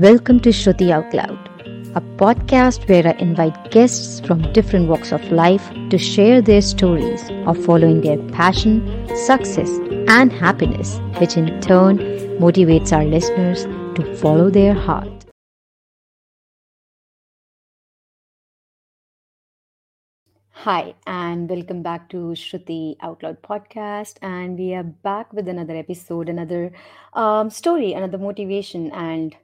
Welcome to Shruti Out Loud, a podcast where I invite guests from different walks of life to share their stories of following their passion, success, and happiness, which in turn motivates our listeners to follow their heart. Hi, and welcome back to Shruti Out Loud podcast. And we are back with another episode, another um, story, another motivation, and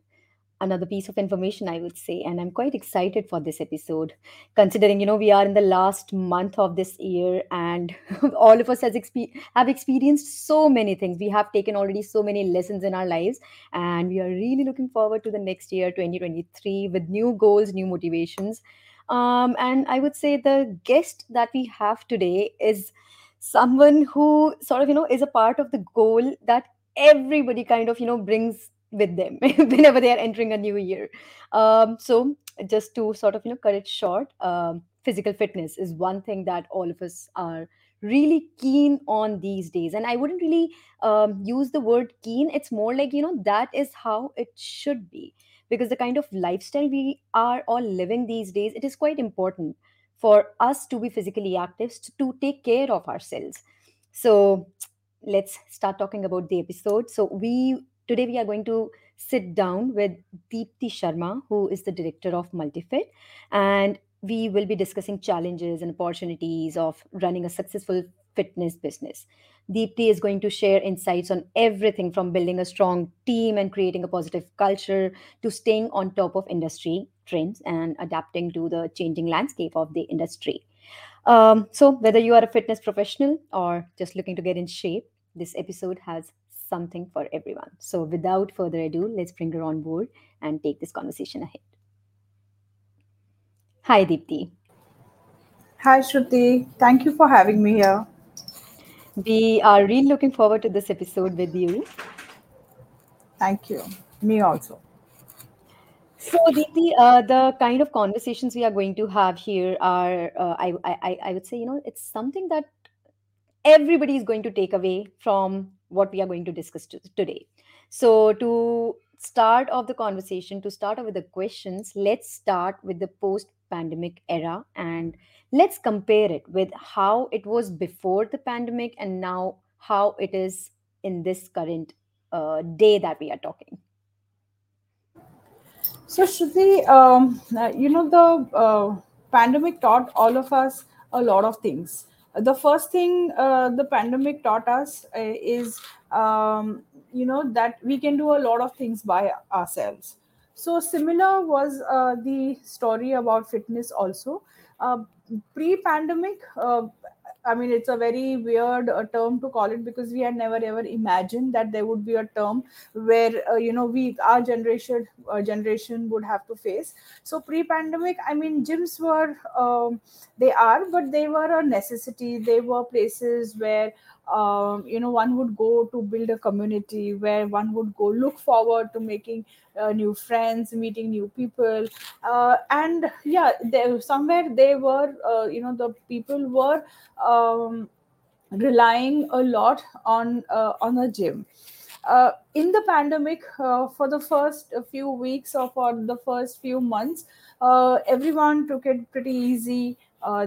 another piece of information, I would say. And I'm quite excited for this episode, considering, you know, we are in the last month of this year and all of us has expe- have experienced so many things. We have taken already so many lessons in our lives. And we are really looking forward to the next year, 2023, with new goals, new motivations. Um, and I would say the guest that we have today is someone who sort of, you know, is a part of the goal that everybody kind of, you know, brings with them whenever they are entering a new year. Um, so just to sort of you know cut it short, um, physical fitness is one thing that all of us are really keen on these days. And i wouldn't really um, use the word keen. It's more like you know that is how it should be. Because the kind of lifestyle we are all living these days it is quite important for us to be physically active to take care of ourselves. So let's start talking about the episode. So we Today, we are going to sit down with Deepti Sharma, who is the director of Multifit, and we will be discussing challenges and opportunities of running a successful fitness business. Deepti is going to share insights on everything from building a strong team and creating a positive culture to staying on top of industry trends and adapting to the changing landscape of the industry. Um, so, whether you are a fitness professional or just looking to get in shape, this episode has something for everyone. So, without further ado, let's bring her on board and take this conversation ahead. Hi, Deepti. Hi, Shruti. Thank you for having me here. We are really looking forward to this episode with you. Thank you. Me also. So, Deepti, uh, the kind of conversations we are going to have here are, uh, I, I, I would say, you know, it's something that everybody is going to take away from what we are going to discuss today. So, to start off the conversation, to start off with the questions, let's start with the post pandemic era and let's compare it with how it was before the pandemic and now how it is in this current uh, day that we are talking. So, Shruti, um, uh, you know, the uh, pandemic taught all of us a lot of things the first thing uh, the pandemic taught us uh, is um, you know that we can do a lot of things by ourselves. So similar was uh, the story about fitness also. Uh, pre-pandemic uh, I mean, it's a very weird uh, term to call it because we had never ever imagined that there would be a term where uh, you know we our generation uh, generation would have to face. So pre-pandemic, I mean, gyms were um, they are, but they were a necessity. They were places where um, you know one would go to build a community where one would go look forward to making uh, new friends meeting new people. Uh, and yeah there somewhere they were uh, you know the people were um, relying a lot on uh, on a gym. Uh, in the pandemic uh, for the first few weeks or for the first few months everyone took it pretty easy.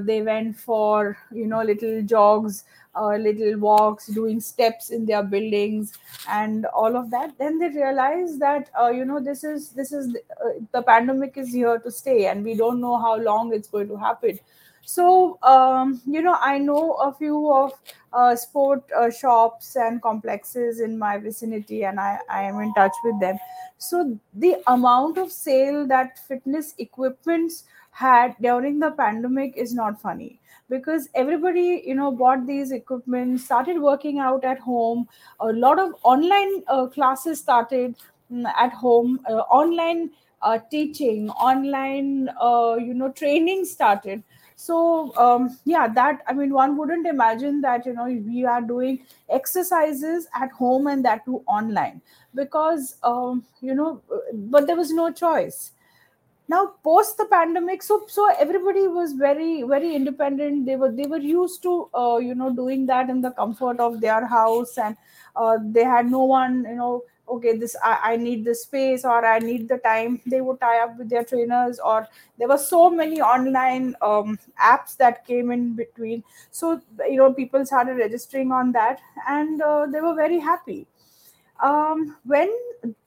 They went for you know little jogs uh, little walks, doing steps in their buildings, and all of that. Then they realize that uh, you know this is this is uh, the pandemic is here to stay, and we don't know how long it's going to happen. So um, you know, I know a few of uh, sport uh, shops and complexes in my vicinity, and I, I am in touch with them. So the amount of sale that fitness equipments had during the pandemic is not funny. Because everybody you know bought these equipment started working out at home. A lot of online uh, classes started mm, at home. Uh, online uh, teaching online uh, you know training started. So um, yeah that i mean one wouldn't imagine that you know we are doing exercises at home and that too online. Because um, you know but there was no choice now post the pandemic so so everybody was very very independent. They were they were used to uh, you know doing that in the comfort of their house and uh, they had no one you know okay this I, I need this space or i need the time. They would tie up with their trainers or there were so many online um, apps that came in between. So you know people started registering on that and uh, they were very happy um, when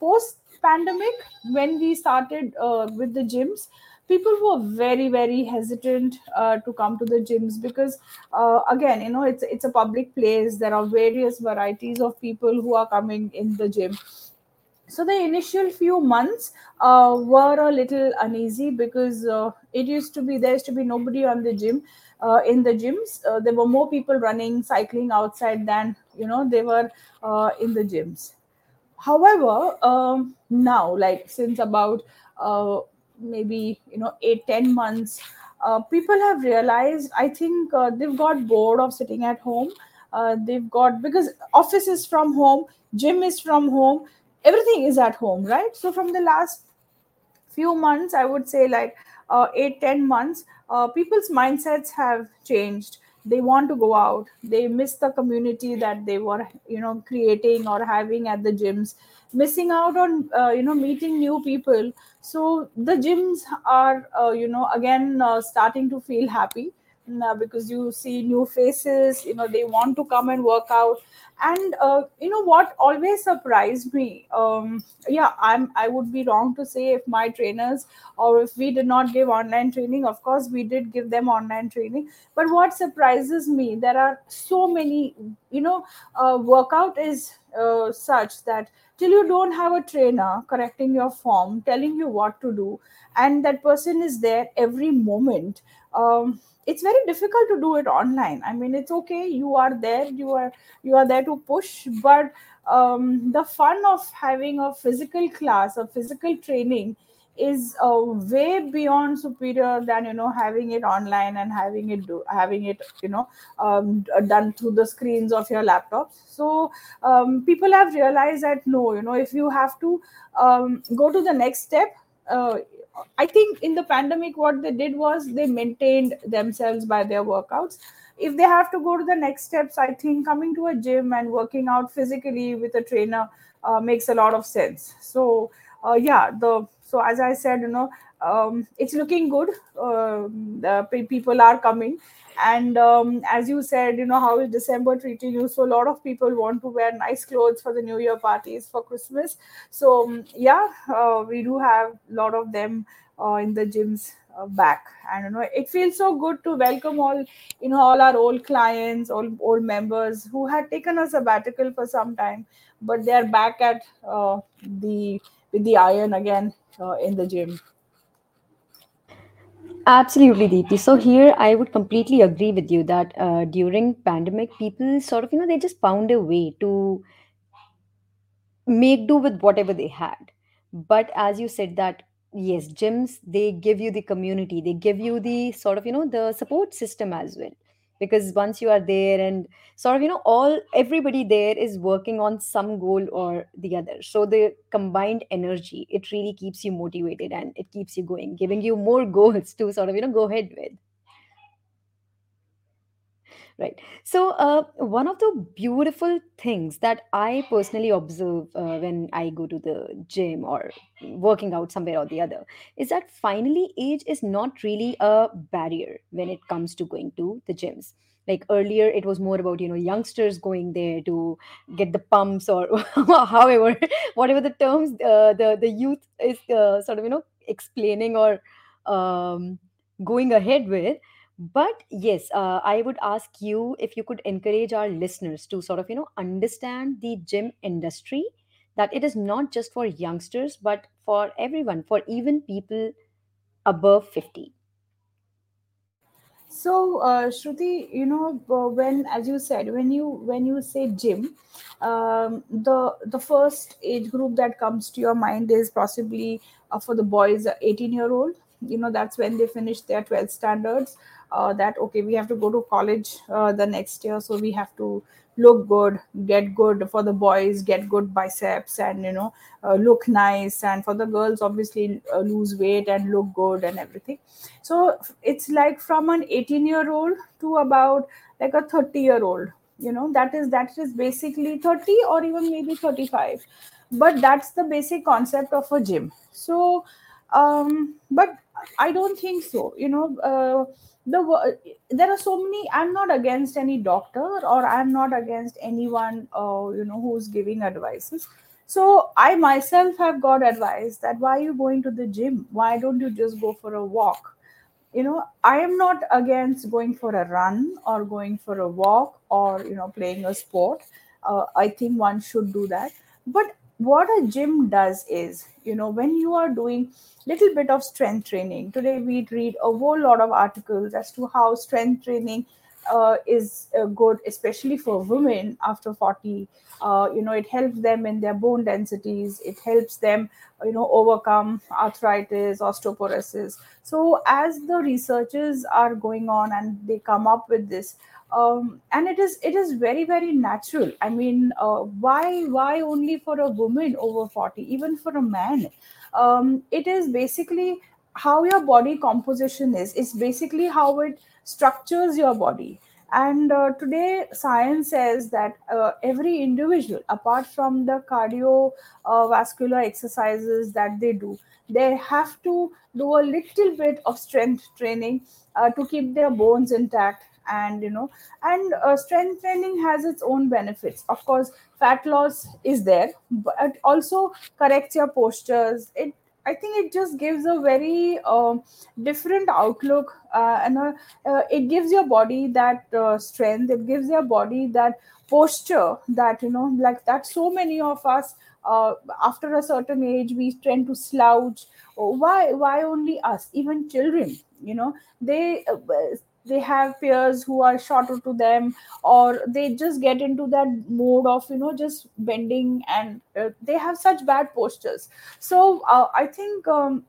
post pandemic when we started uh, with the gyms people were very very hesitant uh, to come to the gyms because uh, again you know it's it's a public place. There are various varieties of people who are coming in the gym. So the initial few months uh, were a little uneasy because uh, it used to be there used to be nobody on the gym uh, in the gyms. Uh, there were more people running cycling outside than you know they were uh, in the gyms however um, now like since about uh, maybe you know eight ten months uh, people have realized i think uh, they've got bored of sitting at home. Uh, they've got because office is from home gym is from home everything is at home right? So from the last few months i would say like uh, eight ten months uh, people's mindsets have changed they want to go out. They miss the community that they were you know creating or having at the gyms. Missing out on uh, you know meeting new people. So the gyms are uh, you know again uh, starting to feel happy uh, because you see new faces you know they want to come and work out. And uh, you know what always surprised me um, yeah i'm i would be wrong to say if my trainers or if we did not give online training of course we did give them online training. But what surprises me there are so many you know uh, workout is uh, such that till you don't have a trainer correcting your form telling you what to do and that person is there every moment um, it's very difficult to do it online. I mean it's okay. You are there. You are you are there to push. But um, the fun of having a physical class a physical training is uh, way beyond superior than you know having it online and having it do having it you know um, done through the screens of your laptops so um, people have realized that no you know if you have to um, go to the next step uh, I think in the pandemic, what they did was they maintained themselves by their workouts. If they have to go to the next steps, I think coming to a gym and working out physically with a trainer uh, makes a lot of sense. So, uh, yeah, the so as I said, you know, um, it's looking good. Uh, people are coming, and um, as you said, you know, how is December treating you? So a lot of people want to wear nice clothes for the New Year parties for Christmas. So um, yeah, uh, we do have a lot of them uh, in the gyms uh, back and you know it feels so good to welcome all you know all our old clients all old members who had taken a sabbatical for some time but they are back at uh, the with the iron again uh, in the gym Absolutely, Deepti. So here I would completely agree with you that uh, during pandemic, people sort of, you know, they just found a way to make do with whatever they had but as you said that yes gyms they give you the community they give you the sort of you know the support system as well because once you are there and sort of you know all everybody there is working on some goal or the other. So the combined energy it really keeps you motivated and it keeps you going giving you more goals to sort of you know go ahead with Right. So, uh, one of the beautiful things that I personally observe uh, when I go to the gym or working out somewhere or the other is that finally age is not really a barrier when it comes to going to the gyms. Like earlier, it was more about you know youngsters going there to get the pumps or however whatever the terms uh, the the youth is uh, sort of you know explaining or um, going ahead with but yes uh, i would ask you if you could encourage our listeners to sort of you know understand the gym industry that it is not just for youngsters but for everyone for even people above 50 So, uh, Shruti, you know, uh, when, as you said, when you when you say gym, um, the the first age group that comes to your mind is possibly uh, for the boys, 18 year old. You know, that's when they finish their 12 standards. Uh, that okay, we have to go to college uh, the next year, so we have to look good, get good for the boys, get good biceps, and you know, uh, look nice, and for the girls, obviously uh, lose weight and look good and everything so it's like from an 18 year old to about like a 30 year old you know that is that is basically 30 or even maybe 35 but that's the basic concept of a gym so um but i don't think so you know uh, the there are so many i'm not against any doctor or i'm not against anyone uh, you know who's giving advices. So i myself have got advice that why are you going to the gym? Why don't you just go for a walk? You know i am not against going for a run or going for a walk or you know playing a sport. Uh, i think one should do that. But what a gym does is you know when you are doing little bit of strength training. Today we read a whole lot of articles as to how strength training uh, is uh, good especially for women after 40 uh, you know it helps them in their bone densities. It helps them you know overcome arthritis osteoporosis. So as the researchers are going on and they come up with this um, and it is it is very very natural. I mean uh, why why only for a woman over 40 even for a man? Um, it is basically how your body composition is. It's basically how it structures your body. And uh, today science says that uh, every individual apart from the cardiovascular exercises that they do they have to do a little bit of strength training uh, to keep their bones intact and you know and uh, strength training has its own benefits. Of course fat loss is there but also corrects your postures. It i think it just gives a very um, different outlook uh, and uh, uh, it gives your body that uh, strength. It gives your body that posture that you know like that so many of us uh, after a certain age we tend to slouch. Oh, why why only us? Even children you know they uh, they have peers who are shorter to them or they just get into that mode of you know just bending and uh, they have such bad postures. So uh, i think um,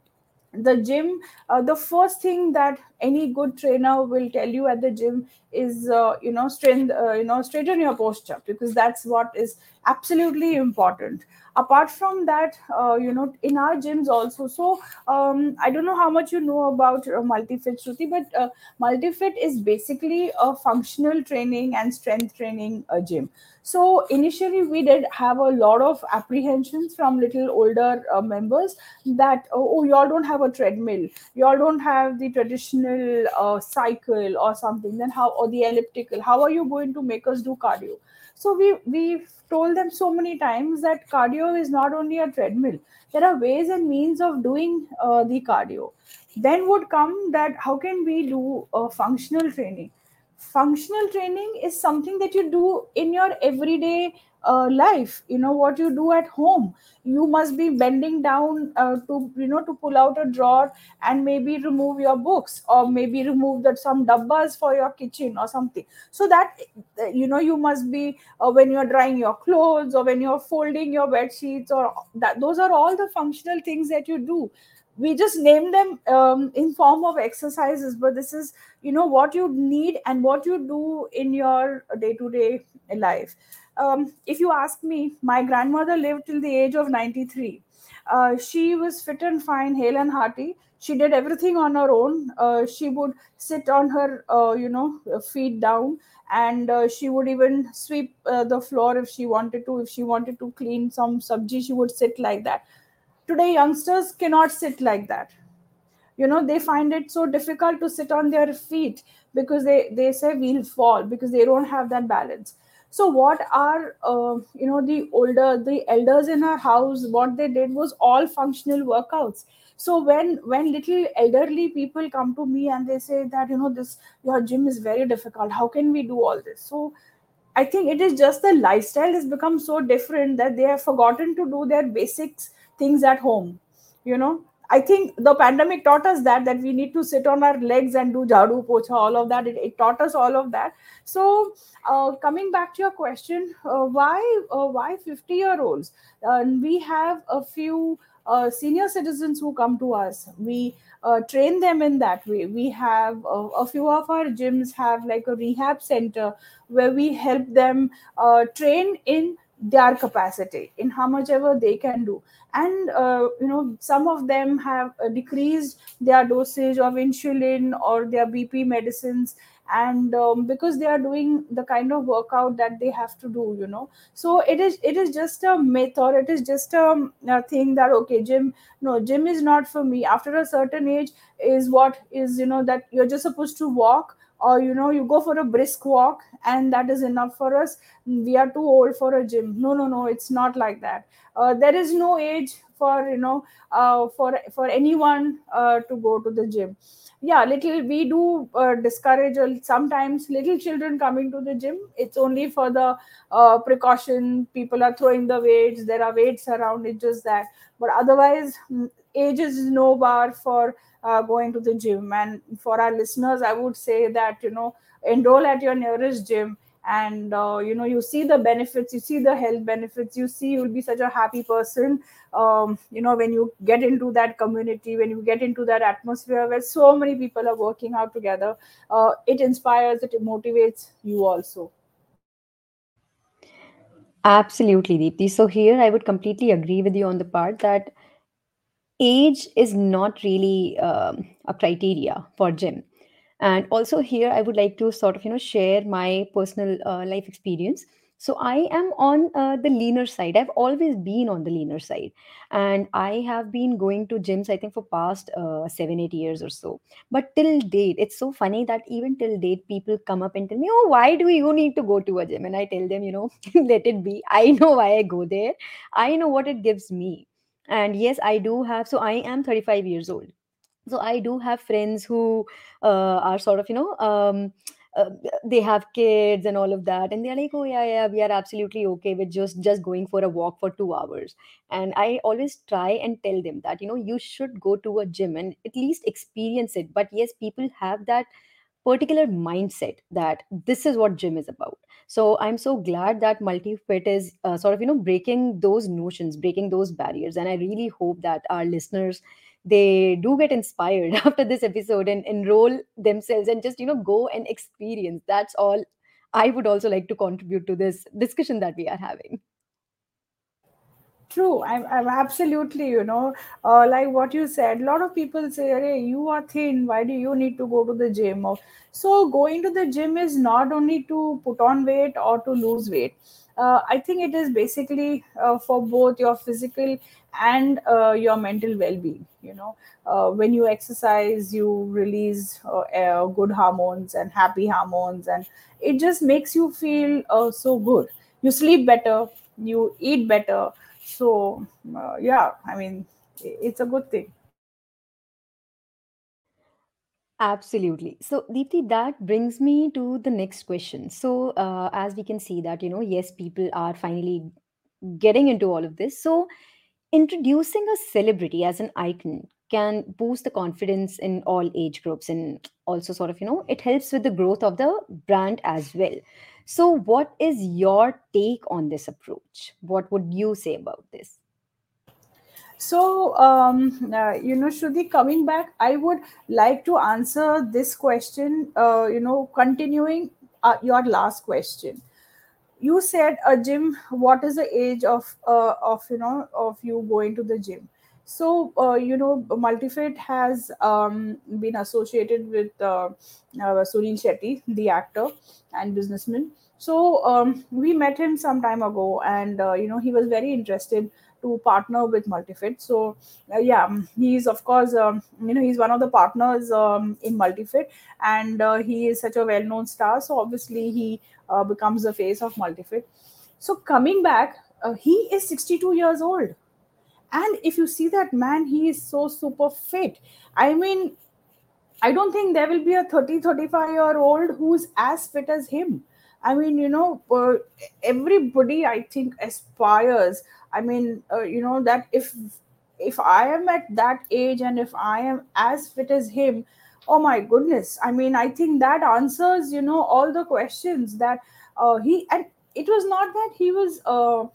the gym uh, the first thing that any good trainer will tell you at the gym is uh, you know strength uh, you know straighten your posture because that's what is absolutely important. Apart from that uh, you know in our gyms also. So um, i don't know how much you know about uh, multifit shruti but uh, multifit is basically a functional training and strength training uh, gym. So initially we did have a lot of apprehensions from little older uh, members that oh, oh y'all don't have a treadmill. Y'all don't have the traditional uh, cycle or something. Then how or the elliptical. How are you going to make us do cardio so we we've told them so many times that cardio is not only a treadmill. There are ways and means of doing uh, the cardio. Then would come that how can we do uh, functional training? Functional training is something that you do in your everyday uh, life. You know what you do at home. You must be bending down uh, to you know to pull out a drawer and maybe remove your books or maybe remove that some dabbas for your kitchen or something. So that uh, you know you must be uh, when you're drying your clothes or when you're folding your bed sheets or that those are all the functional things that you do. We just name them um, in form of exercises but this is you know what you need and what you do in your day-to-day life um, if you ask me my grandmother lived till the age of 93 uh, she was fit and fine hale and hearty. She did everything on her own. Uh, she would sit on her uh, you know feet down and uh, she would even sweep uh, the floor if she wanted to. If she wanted to clean some subji she would sit like that. Today youngsters cannot sit like that. You know they find it so difficult to sit on their feet because they they say we'll fall because they don't have that balance so what are uh, you know the older the elders in our house what they did was all functional workouts so when when little elderly people come to me and they say that you know this your gym is very difficult how can we do all this so I think it is just the lifestyle has become so different that they have forgotten to do their basics things at home. You know, I think the pandemic taught us that that we need to sit on our legs and do jadu pocha, all of that. It, it taught us all of that. So, uh, coming back to your question, uh, why uh, why fifty year olds? Uh, we have a few uh, senior citizens who come to us. We uh, train them in that way. We have a few of our gyms have like a rehab center where we help them train in their capacity in how much ever they can do. And uh, you know some of them have uh, decreased their dosage of insulin or their bp medicines and um, because they are doing the kind of workout that they have to do you know. So it is it is just a myth or it is just a, a thing that okay gym no gym is not for me. After a certain age is what is you know that you're just supposed to walk or you know you go for a brisk walk and that is enough for us. We are too old for a gym. No no no it's not like that uh, there is no age for you know uh, for for anyone uh, to go to the gym. Yeah little we do uh, discourage sometimes little children coming to the gym. It's only for the uh, precaution. People are throwing the weights. There are weights around. It just that. But otherwise mm, age is no bar for uh, going to the gym. And for our listeners i would say that you know enroll at your nearest gym and uh, you know you see the benefits you see the health benefits you see you'll be such a happy person um, you know when you get into that community when you get into that atmosphere where so many people are working out together uh, it inspires it motivates you also Absolutely, Deepti. So here I would completely agree with you on the part that age is not really um, a criteria for gym and also here i would like to sort of you know share my personal uh, life experience. So i am on uh, the leaner side. I've always been on the leaner side. And i have been going to gyms i think for past uh, 7 8 years or so. But till date it's so funny that even till date people come up and tell me oh why do you need to go to a gym? And i tell them you know let it be. I know why i go there. I know what it gives me. And yes i do have so i am 35 years old so i do have friends who uh, are sort of you know um, uh, they have kids and all of that and they're like oh yeah yeah we are absolutely okay with just just going for a walk for 2 hours. And i always try and tell them that you know you should go to a gym and at least experience it. But yes people have that particular mindset that this is what gym is about. So i'm so glad that multi-fit is uh, sort of you know breaking those notions breaking those barriers and i really hope that our listeners they do get inspired after this episode and enroll themselves and just you know go and experience that's all i would also like to contribute to this discussion that we are having True, I'm, I'm absolutely, you know, uh, like what you said. A lot of people say, hey, you are thin. Why do you need to go to the gym? So, going to the gym is not only to put on weight or to lose weight. Uh, I think it is basically uh, for both your physical and uh, your mental well being. You know, uh, when you exercise, you release uh, good hormones and happy hormones, and it just makes you feel uh, so good. You sleep better, you eat better so yeah i mean it's a good thing Absolutely. So, Deepti, that brings me to the next question. So, uh, as we can see that, you know, yes, people are finally getting into all of this. So, introducing a celebrity as an icon can boost the confidence in all age groups and also sort of, you know, it helps with the growth of the brand as well. So, what is your take on this approach? What would you say about this? So um, uh, you know shruti coming back i would like to answer this question uh, you know continuing uh, your last question. You said a gym what is the age of uh, of you know of you going to the gym? So uh, you know multifit has um, been associated with uh, uh, sunil shetty the actor and businessman. So um, we met him some time ago and uh, you know he was very interested to partner with multifit. So uh, yeah um, he's of course um, you know he's one of the partners um, in multifit and uh, he is such a well-known star. So obviously he uh, becomes the face of multifit. So coming back uh, he is 62 years old. And if you see that man he is so super fit. I mean I don't think there will be a 30, 35 year old who's as fit as him. I mean, you know, uh, everybody I think aspires. I mean, uh, you know, that if if i am at that age and if i am as fit as him oh my goodness. I mean i think that answers you know all the questions that uh, he and it was not that he was uh,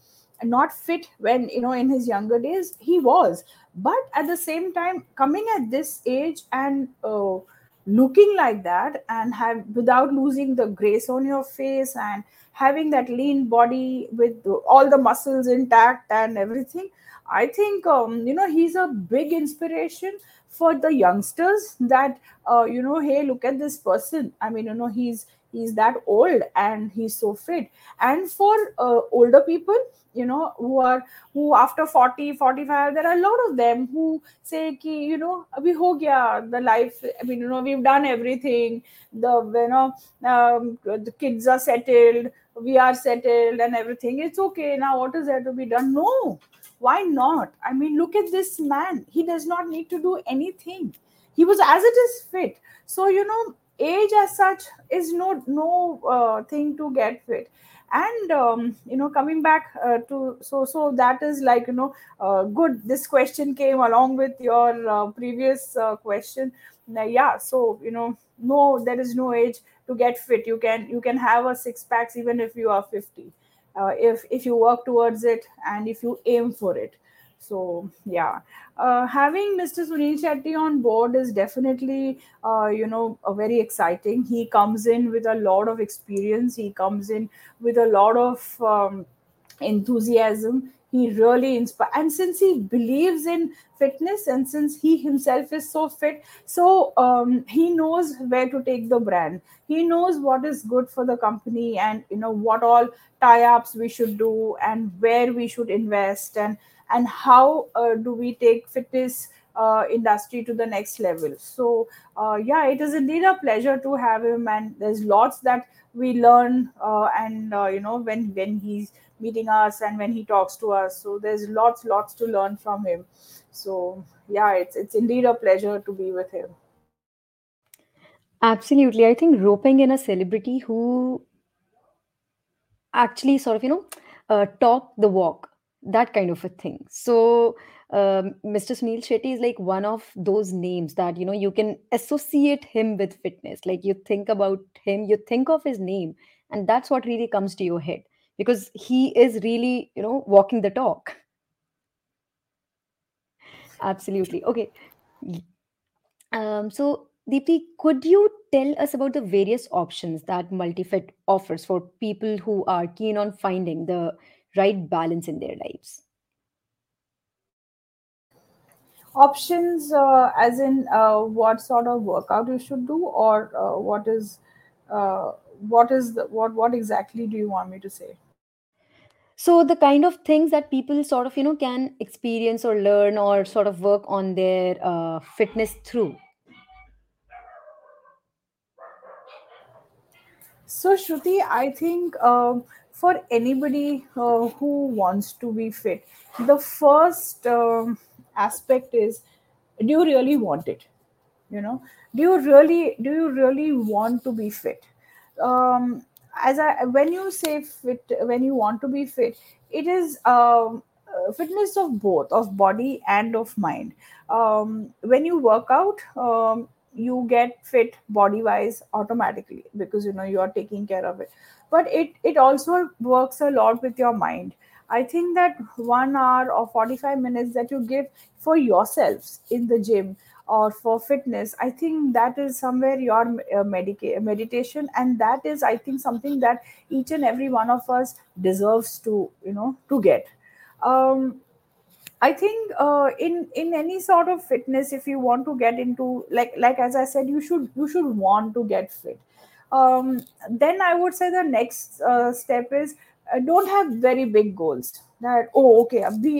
not fit when you know in his younger days. He was. But at the same time coming at this age and uh, looking like that and have without losing the grace on your face and having that lean body with all the muscles intact and everything i think um, you know he's a big inspiration for the youngsters that uh, you know hey look at this person. I mean you know he's he's that old and he's so fit. And for uh, older people you know who are who after 40, 45, there are a lot of them who say ki you know abhi ho gaya the life i mean you know we've done everything. The you know um, the kids are settled we are settled and everything. It's okay. Now what is there to be done? No. Why not? I mean look at this man. He does not need to do anything. He was as it is fit. So you know age as such is no no uh, thing to get fit. And um, you know coming back uh, to so so that is like you know uh, good. This question came along with your uh, previous uh, question. Yeah so you know no there is no age to get fit. You can you can have a six packs even if you are 50 uh, if if you work towards it and if you aim for it so yeah. Uh, having mr sunil shetty on board is definitely uh, you know a very exciting. He comes in with a lot of experience. He comes in with a lot of um, enthusiasm. He really inspires and since he believes in fitness and since he himself is so fit so um, he knows where to take the brand. He knows what is good for the company and you know what all tie-ups we should do and where we should invest and and how uh, do we take fitness uh, industry to the next level? So uh, yeah it is indeed a pleasure to have him and there's lots that we learn uh, and uh, you know when when he's meeting us and when he talks to us. So there's lots lots to learn from him. So yeah it's it's indeed a pleasure to be with him. Absolutely. I think roping in a celebrity who actually sort of, you know, uh, talk the walk, that kind of a thing. So, um, Mr. Sunil Shetty is like one of those names that, you know, you can associate him with fitness. Like you think about him, you think of his name, and that's what really comes to your head because he is really, you know, walking the talk. Absolutely. Okay. Um, so, Deepti, could you tell us about the various options that MultiFit offers for people who are keen on finding the right balance in their lives? options uh, as in uh, what sort of workout you should do or uh, what is uh, what is the, what what exactly do you want me to say So, the kind of things that people sort of, you know, can experience or learn or sort of work on their uh, fitness through. So, Shruti, I think um, for anybody uh, who wants to be fit, the first um, aspect is do you really want it? You know, do you really do you really want to be fit? Um, as I when you say fit, when you want to be fit, it is um, uh, fitness of both of body and of mind. Um, when you work out, um, you get fit body wise automatically because you know you are taking care of it but it it also works a lot with your mind. I think that 1 hour or 45 minutes that you give for yourselves in the gym or for fitness i think that is somewhere your uh, medica- meditation. And that is i think something that each and every one of us deserves to you know to get. Um, I think uh, in in any sort of fitness, if you want to get into like like as I said, you should you should want to get fit. Um, then I would say the next uh, step is uh, don't have very big goals. That oh okay, abhi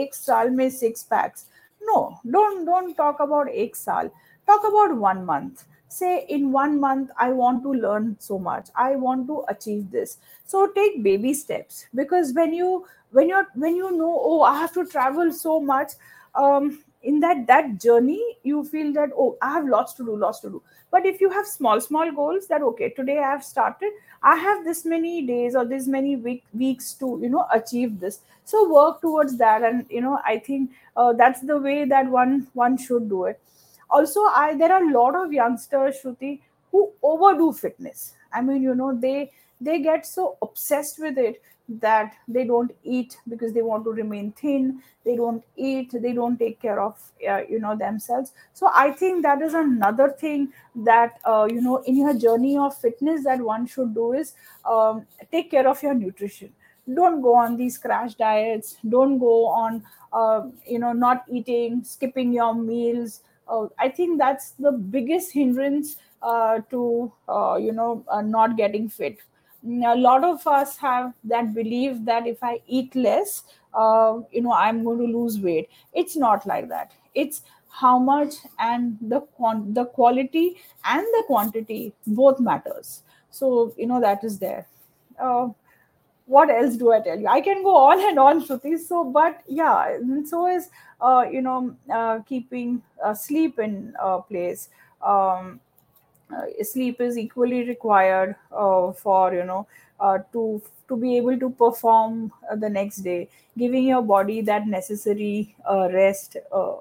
ek saal mein six packs. No, don't don't talk about ek saal. Talk about one month. Say in one month I want to learn so much. I want to achieve this. So take baby steps because when you when you're when you know oh I have to travel so much, um, in that that journey you feel that oh i have lots to do lots to do. But if you have small small goals that okay today i have started i have this many days or this many week, weeks to you know achieve this. So work towards that. And you know i think uh, that's the way that one one should do it. Also i there are a lot of youngsters shruti who overdo fitness. I mean you know they they get so obsessed with it that they don't eat because they want to remain thin. They don't eat. They don't take care of uh, you know themselves. So i think that is another thing that uh, you know in your journey of fitness that one should do is um, take care of your nutrition. Don't go on these crash diets. Don't go on uh, you know not eating skipping your meals. Uh, i think that's the biggest hindrance uh, to uh, you know not getting fit a lot of us have that belief that if i eat less uh, you know i'm going to lose weight it's not like that it's how much and the quant- the quality and the quantity both matters so you know that is there uh, what else do I tell you? I can go on and on, Shruti. So, but yeah, so is uh, you know uh, keeping uh, sleep in uh, place. Um, sleep is equally required uh, for you know uh, to to be able to perform uh, the next day giving your body that necessary uh, rest uh,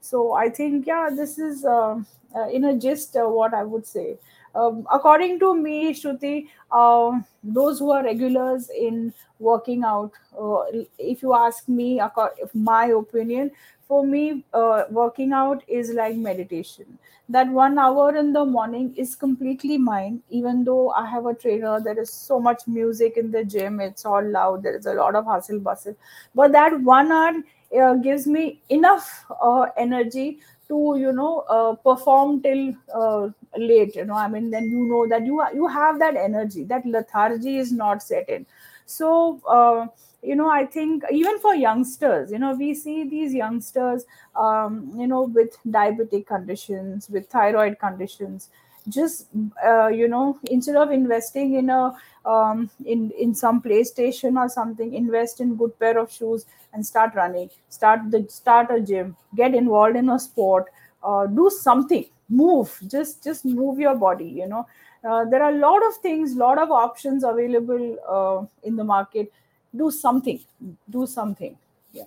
so i think yeah this is uh, uh, in a gist uh, what i would say. Um, according to me shruti uh, those who are regulars in working out uh, if you ask me if my opinion for me uh, working out is like meditation. That one hour in the morning is completely mine even though i have a trainer there is so much music in the gym it's all loud there is a lot of hustle bustle. But that one hour uh, gives me enough uh, energy to you know uh, perform till uh, late you know i mean then you know that you you have that energy that lethargy is not set in. So uh, you know i think even for youngsters you know we see these youngsters um, you know with diabetic conditions with thyroid conditions just uh, you know instead of investing in a um, in in some playstation or something invest in good pair of shoes and start running. Start the start a gym. Get involved in a sport. Uh, do something. Move. Just just move your body you know. Uh, there are a lot of things lot of options available uh, in the market do something do something yeah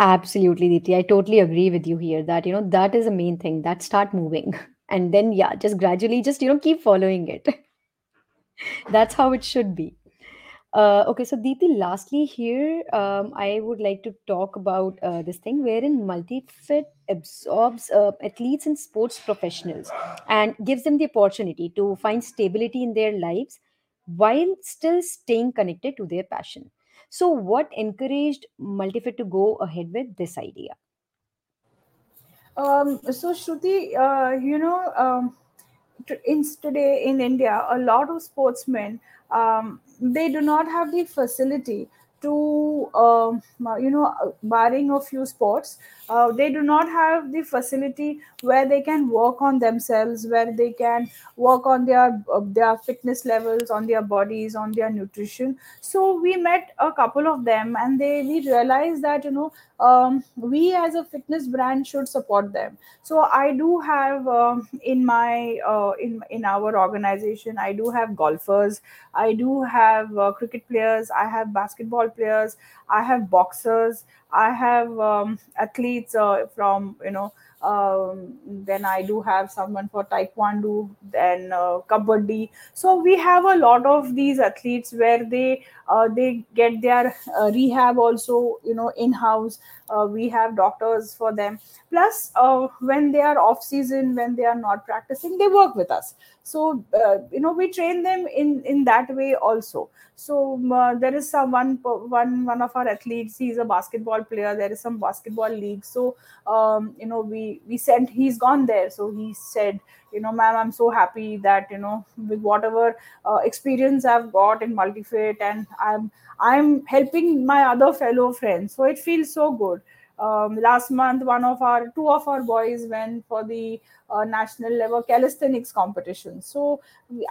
Absolutely, Deepti. I totally agree with you here that, you know, that is the main thing that start moving. And then, yeah, just gradually, just, you know, keep following it. That's how it should be. Uh, okay, so Deepti, lastly, here um, I would like to talk about uh, this thing wherein MultiFit absorbs uh, athletes and sports professionals and gives them the opportunity to find stability in their lives while still staying connected to their passion. So, what encouraged MultiFit to go ahead with this idea? um, so shruti uh, you know um, in today in India, a lot of sportsmen um, they do not have the facility to um, you know uh, barring a few sports uh, they do not have the facility where they can work on themselves where they can work on their uh, their fitness levels on their bodies on their nutrition. So we met a couple of them and they we realized that you know um, we as a fitness brand should support them. So i do have um, in my uh, in in our organization i do have golfers i do have uh, cricket players i have basketball players i have boxers i have um, athletes uh, from you know um, then i do have someone for taekwondo then uh, kabaddi. So we have a lot of these athletes where they uh, they get their uh, rehab also you know in house uh, we have doctors for them. Plus uh, when they are off season when they are not practicing they work with us. So uh, you know we train them in in that way also. So um, uh, there is some one one one of our athletes he's a basketball player there is some basketball league. So um, you know we we sent he's gone there. So he said you know ma'am i'm so happy that you know with whatever uh, experience i've got in multifit and i'm i'm helping my other fellow friends. So it feels so good. Um, last month one of our two of our boys went for the uh, national level calisthenics competition. So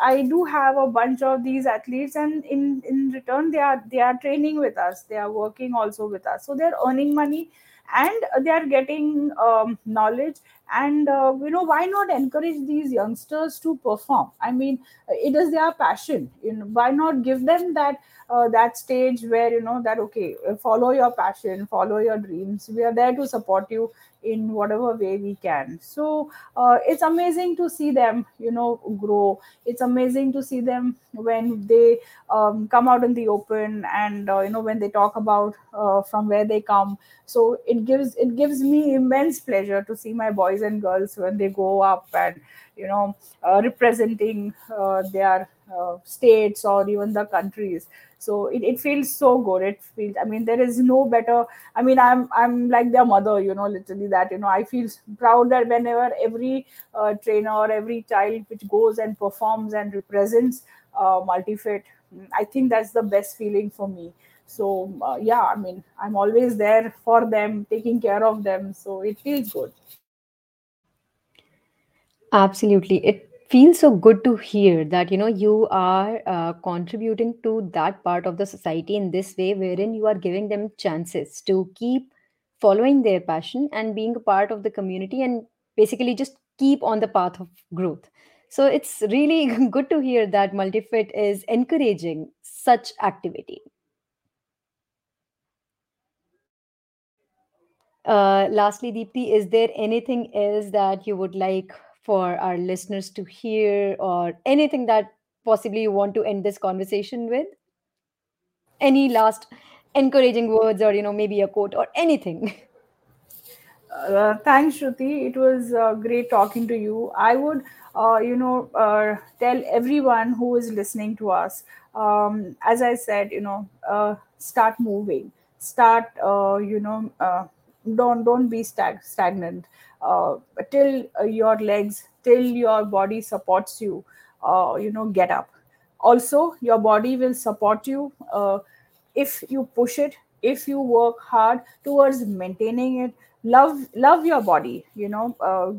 i do have a bunch of these athletes and in in return they are they are training with us. They are working also with us. So they're earning money and they are getting um, knowledge and uh, you know why not encourage these youngsters to perform? I mean it is their passion. You know why not give them that uh, that stage where you know that okay follow your passion follow your dreams. We are there to support you in whatever way we can. So uh, it's amazing to see them you know grow. It's amazing to see them when they um, come out in the open and uh, you know when they talk about uh, from where they come. So it gives it gives me immense pleasure to see my boys and girls when they go up and you know uh, representing uh, their uh, states or even the countries. So it, it feels so good. It feels i mean there is no better i mean i'm i'm like their mother you know literally that you know i feel proud that whenever every uh, trainer or every child which goes and performs and represents uh, multifit i think that's the best feeling for me. So uh, yeah i mean i'm always there for them taking care of them. So it feels good Absolutely. It feels so good to hear that, you know, you are uh, contributing to that part of the society in this way, wherein you are giving them chances to keep following their passion and being a part of the community and basically just keep on the path of growth. So it's really good to hear that Multifit is encouraging such activity. Uh, lastly, Deepti, is there anything else that you would like for our listeners to hear, or anything that possibly you want to end this conversation with? Any last encouraging words, or you know, maybe a quote or anything? Uh, thanks, Shruti. It was uh, great talking to you. I would, uh, you know, uh, tell everyone who is listening to us, um, as I said, you know, uh, start moving. Start, uh, you know, don't don't be stag- stagnant. Uh, till uh, your legs, till your body supports you. Uh, you know, get up. Also, your body will support you. Uh, if you push it if you work hard towards maintaining it love love your body you know uh,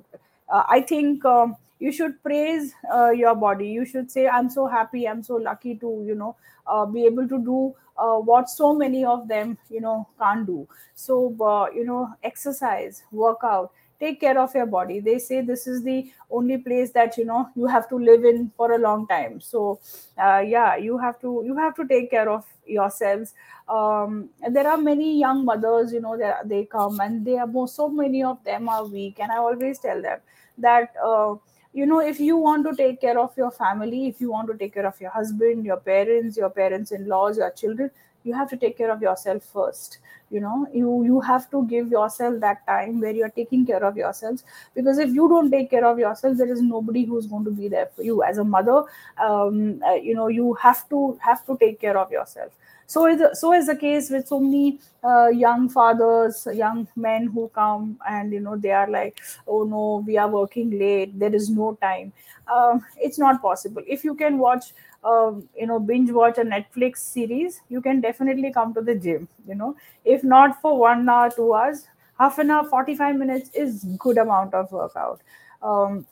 uh, i think um, you should praise uh, your body. You should say i'm so happy i'm so lucky to you know uh, be able to do uh, what so many of them you know can't do. So uh, you know exercise workout take care of your body. They say this is the only place that you know you have to live in for a long time. So uh, yeah you have to you have to take care of yourselves. Um, and there are many young mothers you know they come and they are so many of them are weak. And i always tell them that uh, you know if you want to take care of your family if you want to take care of your husband your parents your parents in laws your children you have to take care of yourself first you know you you have to give yourself that time where you're taking care of yourselves. Because if you don't take care of yourself there is nobody who's going to be there for you. As a mother um, uh, you know you have to have to take care of yourself. So is so is the case with so many uh, young fathers young men who come and you know they are like oh no we are working late. There is no time. Um, it's not possible. If you can watch um, you know binge watch a netflix series you can definitely come to the gym you know. If not for one hour two hours half an hour 45 minutes is good amount of workout. Um,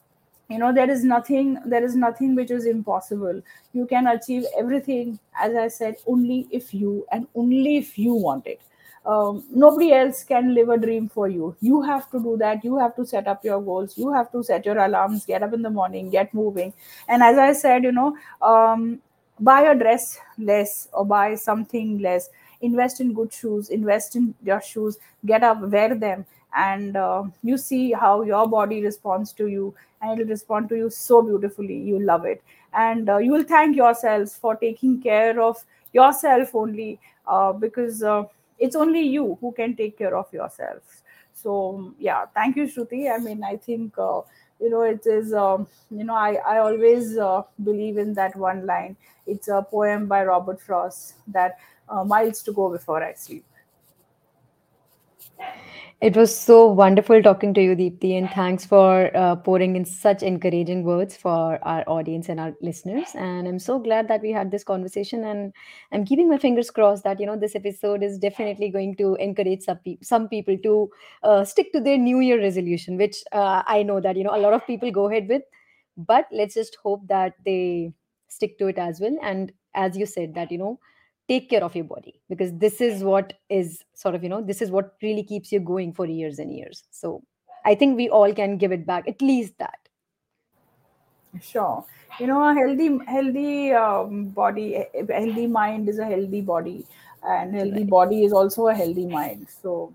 you know there is nothing there is nothing which is impossible. You can achieve everything as i said only if you and only if you want it. Um, nobody else can live a dream for you. You have to do that. You have to set up your goals. You have to set your alarms get up in the morning get moving. And as i said you know um, buy a dress less or buy something less invest in good shoes invest in your shoes get up wear them. And uh, you see how your body responds to you and it will respond to you so beautifully. You love it. And uh, you will thank yourselves for taking care of yourself only uh, because uh, it's only you who can take care of yourself so yeah. Thank you shruti. I mean i think uh, you know it is um, you know i i always uh, believe in that one line. It's a poem by robert frost that uh, miles to go before i sleep It was so wonderful talking to you, Deepti, and thanks for uh, pouring in such encouraging words for our audience and our listeners. And I'm so glad that we had this conversation. And I'm keeping my fingers crossed that you know this episode is definitely going to encourage some, pe- some people to uh, stick to their New Year resolution, which uh, I know that you know a lot of people go ahead with. But let's just hope that they stick to it as well. And as you said, that you know take care of your body because this is what is sort of you know this is what really keeps you going for years and years so i think we all can give it back at least that Sure. You know, a healthy, healthy um, body, a a healthy mind is a healthy body, and healthy right body is also a healthy mind. So,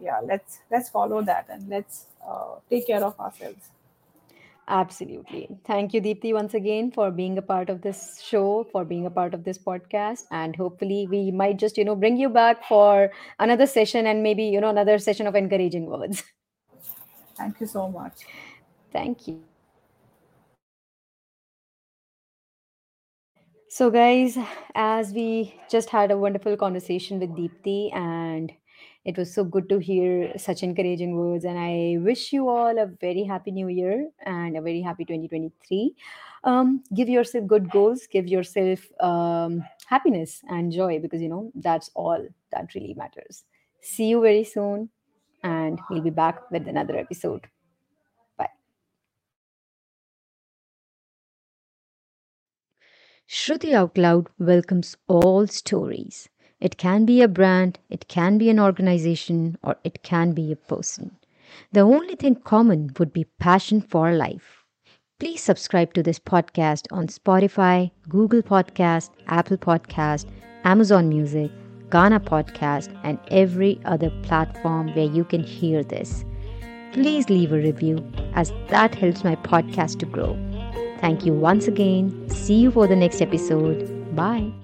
yeah, let's let's follow that and let's uh, take care of ourselves. Absolutely. Thank you Deepti once again for being a part of this show for being a part of this podcast. And hopefully we might just you know bring you back for another session and maybe you know another session of encouraging words. Thank you so much. thank you. So, guys, as we just had a wonderful conversation with Deepti, and it was so good to hear such encouraging words. And I wish you all a very happy new year and a very happy 2023. Um, give yourself good goals, give yourself um, happiness and joy because you know that's all that really matters. See you very soon, and we'll be back with another episode. Bye. Shruti Out Loud welcomes all stories. It can be a brand, it can be an organization, or it can be a person. The only thing common would be passion for life. Please subscribe to this podcast on Spotify, Google Podcast, Apple Podcast, Amazon Music, Gaana Podcast, and every other platform where you can hear this. Please leave a review as that helps my podcast to grow. Thank you once again. See you for the next episode. Bye.